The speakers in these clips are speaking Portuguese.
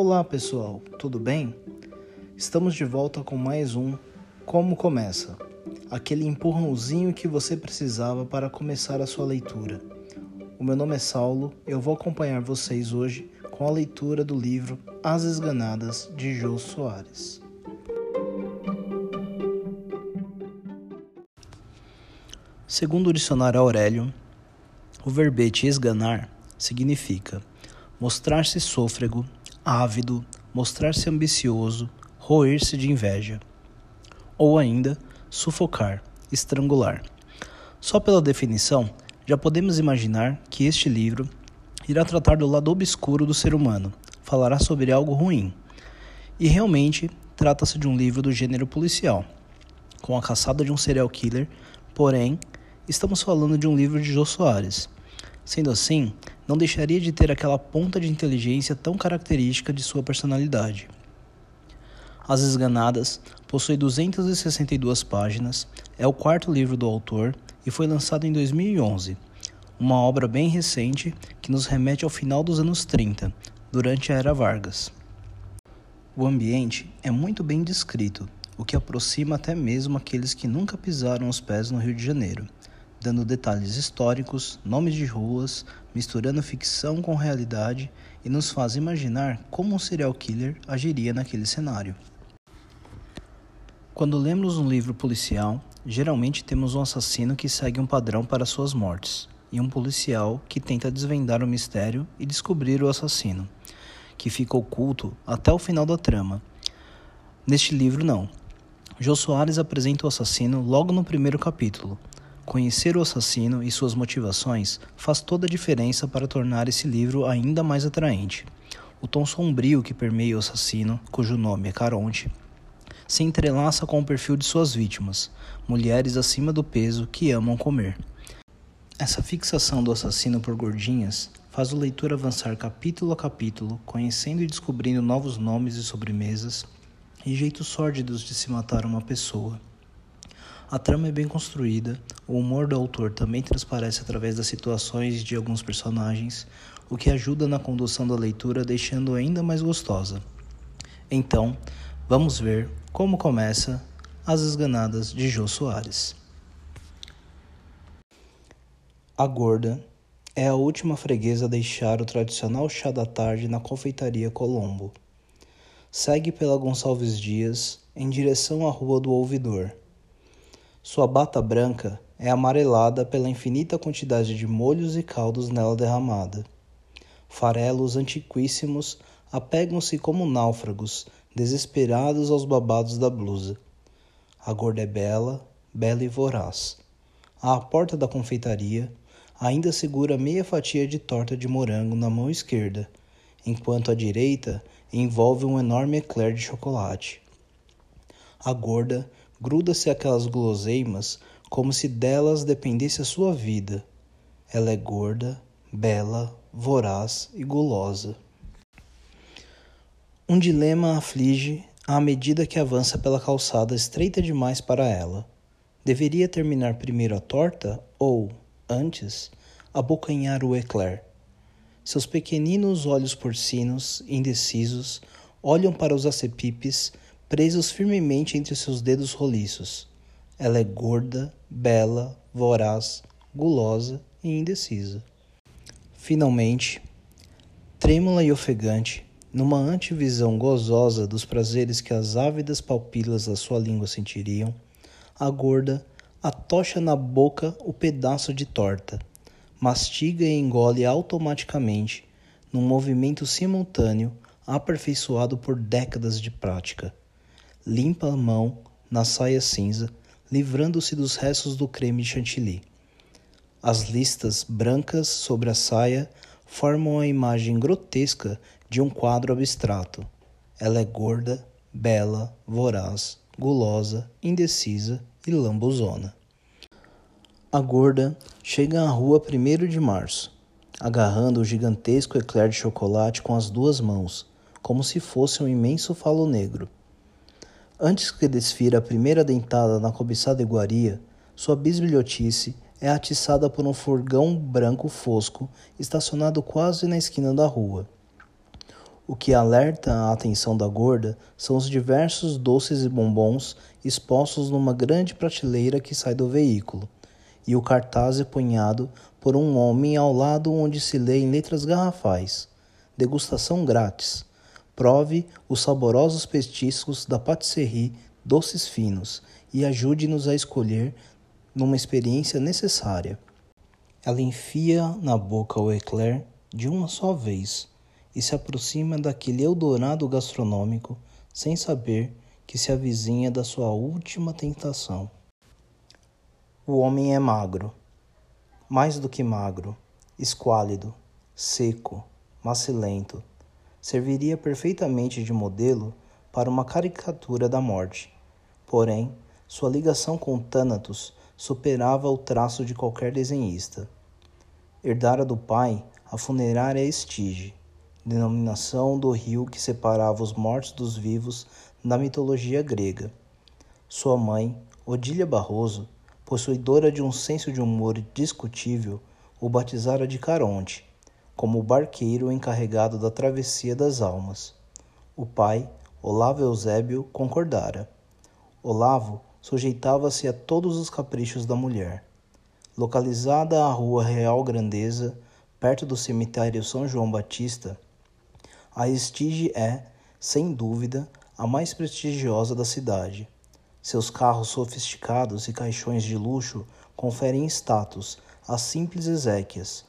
Olá pessoal, tudo bem? Estamos de volta com mais um Como Começa aquele empurrãozinho que você precisava para começar a sua leitura. O meu nome é Saulo eu vou acompanhar vocês hoje com a leitura do livro As Esganadas de Jô Soares. Segundo o dicionário Aurélio, o verbete esganar significa mostrar-se sôfrego, ávido, mostrar-se ambicioso, roer-se de inveja, ou ainda sufocar, estrangular. Só pela definição, já podemos imaginar que este livro irá tratar do lado obscuro do ser humano, falará sobre algo ruim. E realmente trata-se de um livro do gênero policial, com a caçada de um serial killer, porém, estamos falando de um livro de Jô Soares. Sendo assim, não deixaria de ter aquela ponta de inteligência tão característica de sua personalidade. As Esganadas possui 262 páginas, é o quarto livro do autor e foi lançado em 2011. Uma obra bem recente que nos remete ao final dos anos 30, durante a Era Vargas. O ambiente é muito bem descrito, o que aproxima até mesmo aqueles que nunca pisaram os pés no Rio de Janeiro, dando detalhes históricos, nomes de ruas, misturando ficção com realidade e nos faz imaginar como um serial killer agiria naquele cenário. Quando lemos um livro policial, geralmente temos um assassino que segue um padrão para suas mortes e um policial que tenta desvendar o mistério e descobrir o assassino, que fica oculto até o final da trama. Neste livro, não. Jô Soares apresenta o assassino logo no primeiro capítulo. Conhecer o assassino e suas motivações faz toda a diferença para tornar esse livro ainda mais atraente. O tom sombrio que permeia o assassino, cujo nome é Caronte, se entrelaça com o perfil de suas vítimas, mulheres acima do peso que amam comer. Essa fixação do assassino por gordinhas faz o leitor avançar capítulo a capítulo, conhecendo e descobrindo novos nomes e sobremesas e jeitos sórdidos de se matar uma pessoa. A trama é bem construída, o humor do autor também transparece através das situações de alguns personagens, o que ajuda na condução da leitura, deixando ainda mais gostosa. Então, vamos ver como começa As Esganadas de Jô Soares. A gorda é a última freguesa a deixar o tradicional chá da tarde na confeitaria Colombo. Segue pela Gonçalves Dias em direção à Rua do Ouvidor. Sua bata branca é amarelada pela infinita quantidade de molhos e caldos nela derramada. Farelos antiquíssimos apegam-se como náufragos desesperados aos babados da blusa. A gorda é bela, bela e voraz. À porta da confeitaria, ainda segura meia fatia de torta de morango na mão esquerda, enquanto a direita envolve um enorme eclair de chocolate. A gorda gruda-se aquelas guloseimas como se delas dependesse a sua vida. Ela é gorda, bela, voraz e gulosa. Um dilema aflige à medida que avança pela calçada estreita demais para ela. Deveria terminar primeiro a torta ou, antes, abocanhar o eclair. Seus pequeninos olhos porcinos, indecisos, olham para os acepipes presos firmemente entre seus dedos roliços. Ela é gorda, bela, voraz, gulosa e indecisa. Finalmente, trêmula e ofegante, numa antevisão gozosa dos prazeres que as ávidas palpilas da sua língua sentiriam, a gorda atocha na boca o pedaço de torta, mastiga e engole automaticamente, num movimento simultâneo aperfeiçoado por décadas de prática. Limpa a mão na saia cinza, livrando-se dos restos do creme de chantilly. As listas brancas sobre a saia formam a imagem grotesca de um quadro abstrato. Ela é gorda, bela, voraz, gulosa, indecisa e lambuzona. A gorda chega à rua 1 de março, agarrando o gigantesco eclair de chocolate com as duas mãos, como se fosse um imenso falo negro. Antes que desfira a primeira dentada na cobiçada iguaria, sua bisbilhotice é atiçada por um furgão branco fosco estacionado quase na esquina da rua. O que alerta a atenção da gorda são os diversos doces e bombons expostos numa grande prateleira que sai do veículo, e o cartaz punhado por um homem ao lado onde se lê em letras garrafais: Degustação grátis. Prove os saborosos petiscos da patisserie Doces Finos e ajude-nos a escolher numa experiência necessária. Ela enfia na boca o eclair de uma só vez e se aproxima daquele Eldorado gastronômico sem saber que se avizinha da sua última tentação. O homem é magro, mais do que magro, esquálido, seco, macilento. Serviria perfeitamente de modelo para uma caricatura da morte. Porém, sua ligação com Thanatos superava o traço de qualquer desenhista. Herdara do pai a funerária Estige, denominação do rio que separava os mortos dos vivos na mitologia grega. Sua mãe, Odília Barroso, possuidora de um senso de humor discutível, o batizara de Caronte, como o barqueiro encarregado da travessia das almas. O pai, Olavo Eusébio, concordara. Olavo sujeitava-se a todos os caprichos da mulher. Localizada à Rua Real Grandeza, perto do cemitério São João Batista, a Estige é, sem dúvida, a mais prestigiosa da cidade. Seus carros sofisticados e caixões de luxo conferem status às simples exéquias.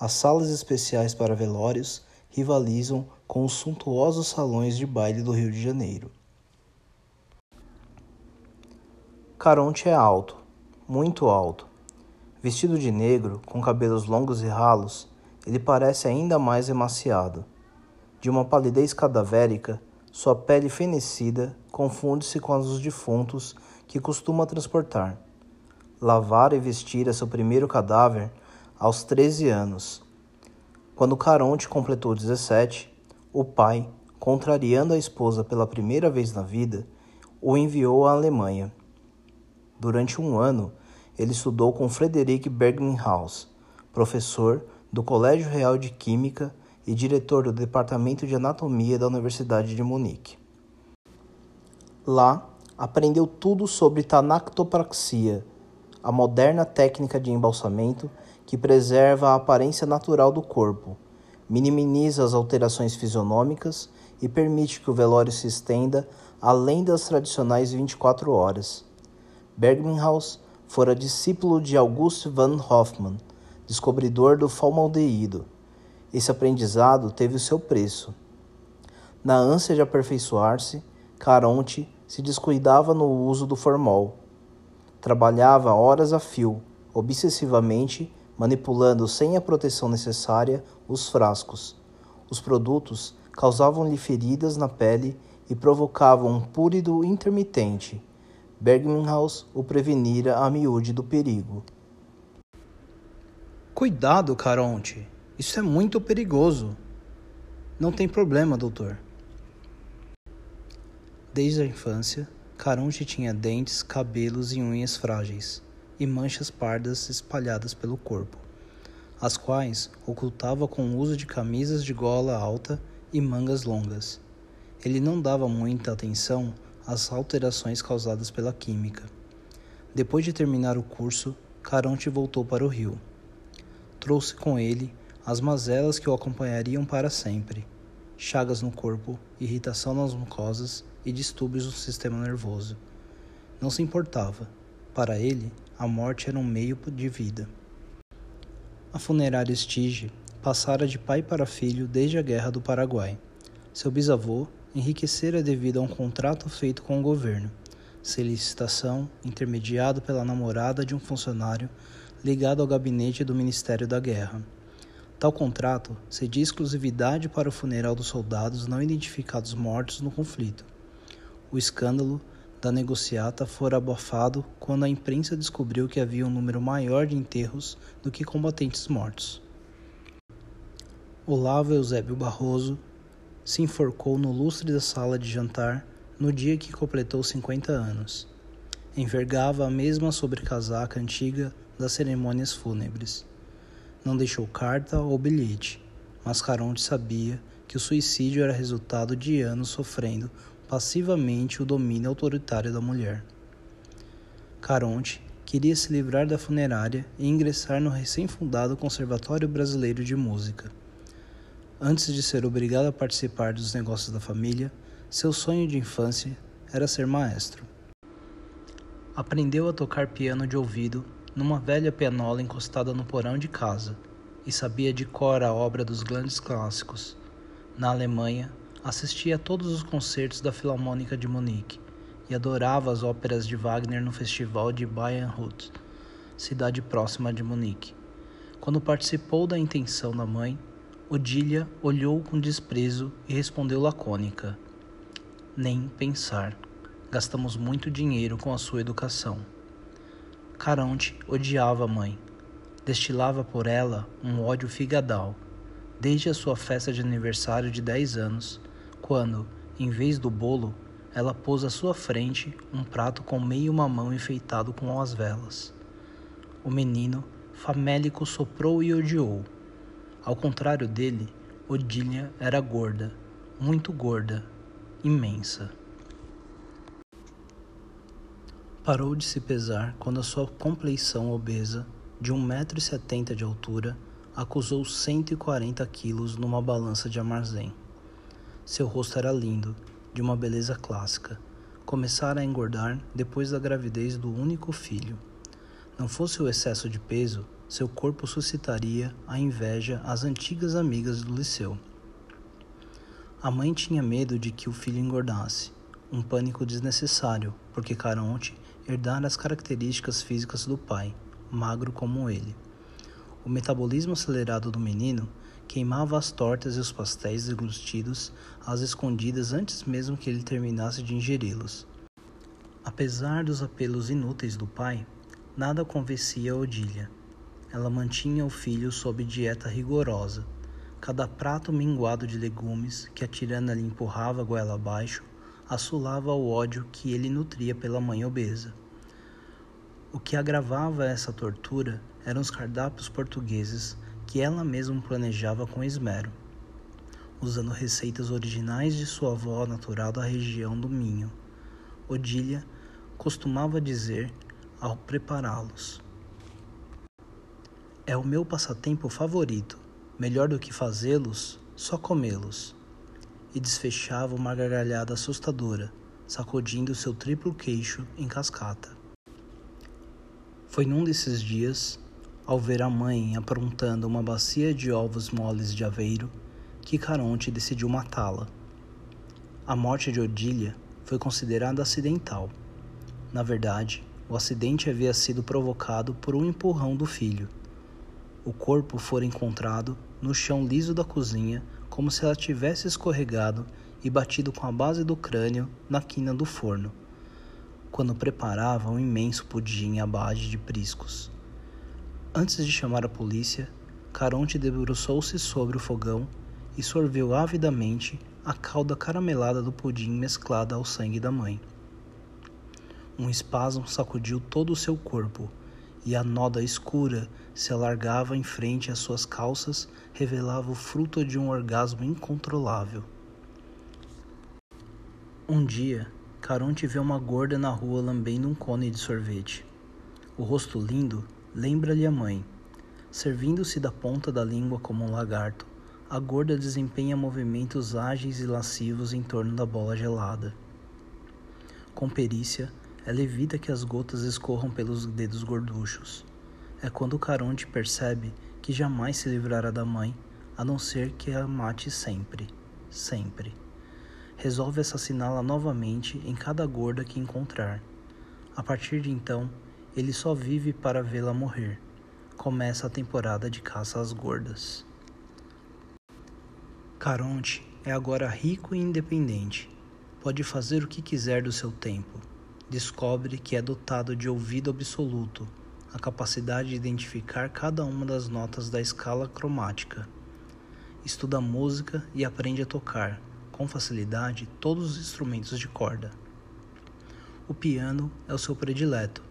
As salas especiais para velórios rivalizam com os suntuosos salões de baile do Rio de Janeiro. Caronte é alto, muito alto. Vestido de negro, com cabelos longos e ralos, ele parece ainda mais emaciado. De uma palidez cadavérica, sua pele fenecida confunde-se com as dos defuntos que costuma transportar. Lavar e vestir a seu primeiro cadáver aos 13 anos. Quando Caronte completou 17, o pai, contrariando a esposa pela primeira vez na vida, o enviou à Alemanha. Durante um ano, ele estudou com Frederick Bergmanhaus, professor do Colégio Real de Química e diretor do Departamento de Anatomia da Universidade de Munique. Lá, aprendeu tudo sobre tanactopraxia, a moderna técnica de embalsamento que preserva a aparência natural do corpo, minimiza as alterações fisionômicas e permite que o velório se estenda além das tradicionais 24 horas. Bergmanhaus fora discípulo de August van Hoffmann, descobridor do formaldeído esse aprendizado teve o seu preço. Na ânsia de aperfeiçoar-se, Caronte se descuidava no uso do formol. Trabalhava horas a fio, obsessivamente, manipulando sem a proteção necessária os frascos. Os produtos causavam-lhe feridas na pele e provocavam um púrido intermitente. Bergmanhaus o prevenira a miúde do perigo. Cuidado, Caronte! Isso é muito perigoso. Não tem problema, doutor. Desde a infância, Caronte tinha dentes, cabelos e unhas frágeis e manchas pardas espalhadas pelo corpo, as quais ocultava com o uso de camisas de gola alta e mangas longas. Ele não dava muita atenção às alterações causadas pela química. Depois de terminar o curso, Caronte voltou para o Rio. Trouxe com ele as mazelas que o acompanhariam para sempre, chagas no corpo, irritação nas mucosas e distúrbios no sistema nervoso. Não se importava. Para ele, a morte era um meio de vida. A funerária Stige passara de pai para filho desde a Guerra do Paraguai. Seu bisavô enriquecera devido a um contrato feito com o governo, sem licitação, intermediado pela namorada de um funcionário ligado ao gabinete do Ministério da Guerra. Tal contrato cedia exclusividade para o funeral dos soldados não identificados mortos no conflito. O escândalo da negociata fora abafado quando a imprensa descobriu que havia um número maior de enterros do que combatentes mortos. Olavo Eusébio Barroso se enforcou no lustre da sala de jantar no dia que completou 50 anos. Envergava a mesma sobrecasaca antiga das cerimônias fúnebres. Não deixou carta ou bilhete, mas Caronte sabia que o suicídio era resultado de anos sofrendo passivamente o domínio autoritário da mulher. Caronte queria se livrar da funerária e ingressar no recém-fundado Conservatório Brasileiro de Música. Antes de ser obrigado a participar dos negócios da família, seu sonho de infância era ser maestro. Aprendeu a tocar piano de ouvido numa velha pianola encostada no porão de casa e sabia de cor a obra dos grandes clássicos. Na Alemanha, assistia a todos os concertos da Filarmônica de Munique e adorava as óperas de Wagner no festival de Bayernhut, cidade próxima de Munique. Quando participou da intenção da mãe, Odília olhou com desprezo e respondeu lacônica: Nem pensar. Gastamos muito dinheiro com a sua educação. Caronte odiava a mãe. Destilava por ela um ódio figadal, desde a sua festa de aniversário de 10 anos, quando, em vez do bolo, ela pôs à sua frente um prato com meio mamão enfeitado com as velas. O menino, famélico, soprou e odiou. Ao contrário dele, Odília era gorda, muito gorda, imensa. Parou de se pesar quando a sua compleição obesa, de 1,70m de altura, acusou 140 quilos numa balança de armazém. Seu rosto era lindo, de uma beleza clássica. Começara a engordar depois da gravidez do único filho. Não fosse o excesso de peso, seu corpo suscitaria a inveja às antigas amigas do liceu. A mãe tinha medo de que o filho engordasse, um pânico desnecessário, porque Caronte herdara as características físicas do pai, magro como ele. O metabolismo acelerado do menino queimava as tortas e os pastéis deglutidos às escondidas antes mesmo que ele terminasse de ingeri-los. Apesar dos apelos inúteis do pai, nada convencia a Odília. Ela mantinha o filho sob dieta rigorosa. Cada prato minguado de legumes que a tirana lhe empurrava goela abaixo assolava o ódio que ele nutria pela mãe obesa. O que agravava essa tortura eram os cardápios portugueses que ela mesma planejava com esmero, usando receitas originais de sua avó natural da região do Minho. Odília costumava dizer ao prepará-los: É o meu passatempo favorito, melhor do que fazê-los, só comê-los. E desfechava uma gargalhada assustadora, sacudindo seu triplo queixo em cascata. Foi num desses dias ao ver a mãe aprontando uma bacia de ovos moles de aveiro, que Caronte decidiu matá-la. A morte de Odília foi considerada acidental. Na verdade, o acidente havia sido provocado por um empurrão do filho. O corpo fora encontrado no chão liso da cozinha, como se ela tivesse escorregado e batido com a base do crânio na quina do forno, quando preparava um imenso pudim à base de priscos. Antes de chamar a polícia, Caronte debruçou-se sobre o fogão e sorveu avidamente a calda caramelada do pudim mesclada ao sangue da mãe. Um espasmo sacudiu todo o seu corpo e a noda escura se alargava em frente às suas calças, revelava o fruto de um orgasmo incontrolável. Um dia, Caronte vê uma gorda na rua lambendo um cone de sorvete. O rosto lindo Lembra-lhe a mãe. Servindo-se da ponta da língua como um lagarto, a gorda desempenha movimentos ágeis e lascivos em torno da bola gelada. Com perícia, ela evita que as gotas escorram pelos dedos gorduchos. É quando Caronte percebe que jamais se livrará da mãe, a não ser que a mate sempre, sempre. Resolve assassiná-la novamente em cada gorda que encontrar. A partir de então, ele só vive para vê-la morrer. Começa a temporada de caça às gordas. Caronte é agora rico e independente. Pode fazer o que quiser do seu tempo. Descobre que é dotado de ouvido absoluto, a capacidade de identificar cada uma das notas da escala cromática. Estuda música e aprende a tocar, com facilidade, todos os instrumentos de corda. O piano é o seu predileto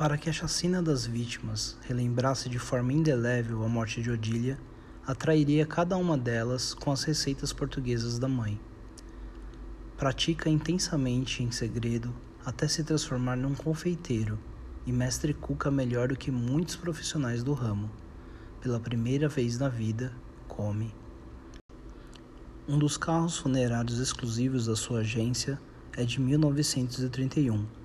para que a chacina das vítimas relembrasse de forma indelével a morte de Odília, atrairia cada uma delas com as receitas portuguesas da mãe. Pratica intensamente em segredo até se transformar num confeiteiro e mestre cuca melhor do que muitos profissionais do ramo. Pela primeira vez na vida, come. Um dos carros funerários exclusivos da sua agência é de 1931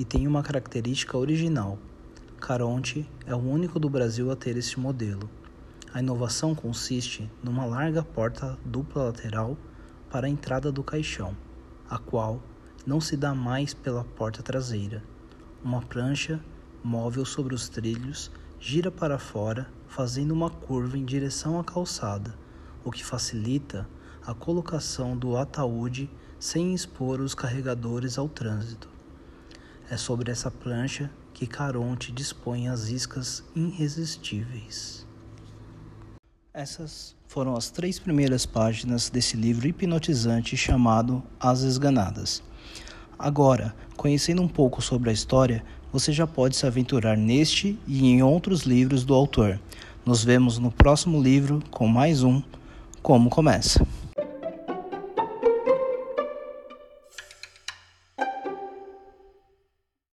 e tem uma característica original. Caronte é o único do Brasil a ter este modelo. A inovação consiste numa larga porta dupla lateral para a entrada do caixão, a qual não se dá mais pela porta traseira. Uma prancha móvel sobre os trilhos gira para fora, fazendo uma curva em direção à calçada, o que facilita a colocação do ataúde sem expor os carregadores ao trânsito. É sobre essa plancha que Caronte dispõe as iscas irresistíveis. Essas foram as três primeiras páginas desse livro hipnotizante chamado As Esganadas. Agora, conhecendo um pouco sobre a história, você já pode se aventurar neste e em outros livros do autor. Nos vemos no próximo livro com mais um Como Começa.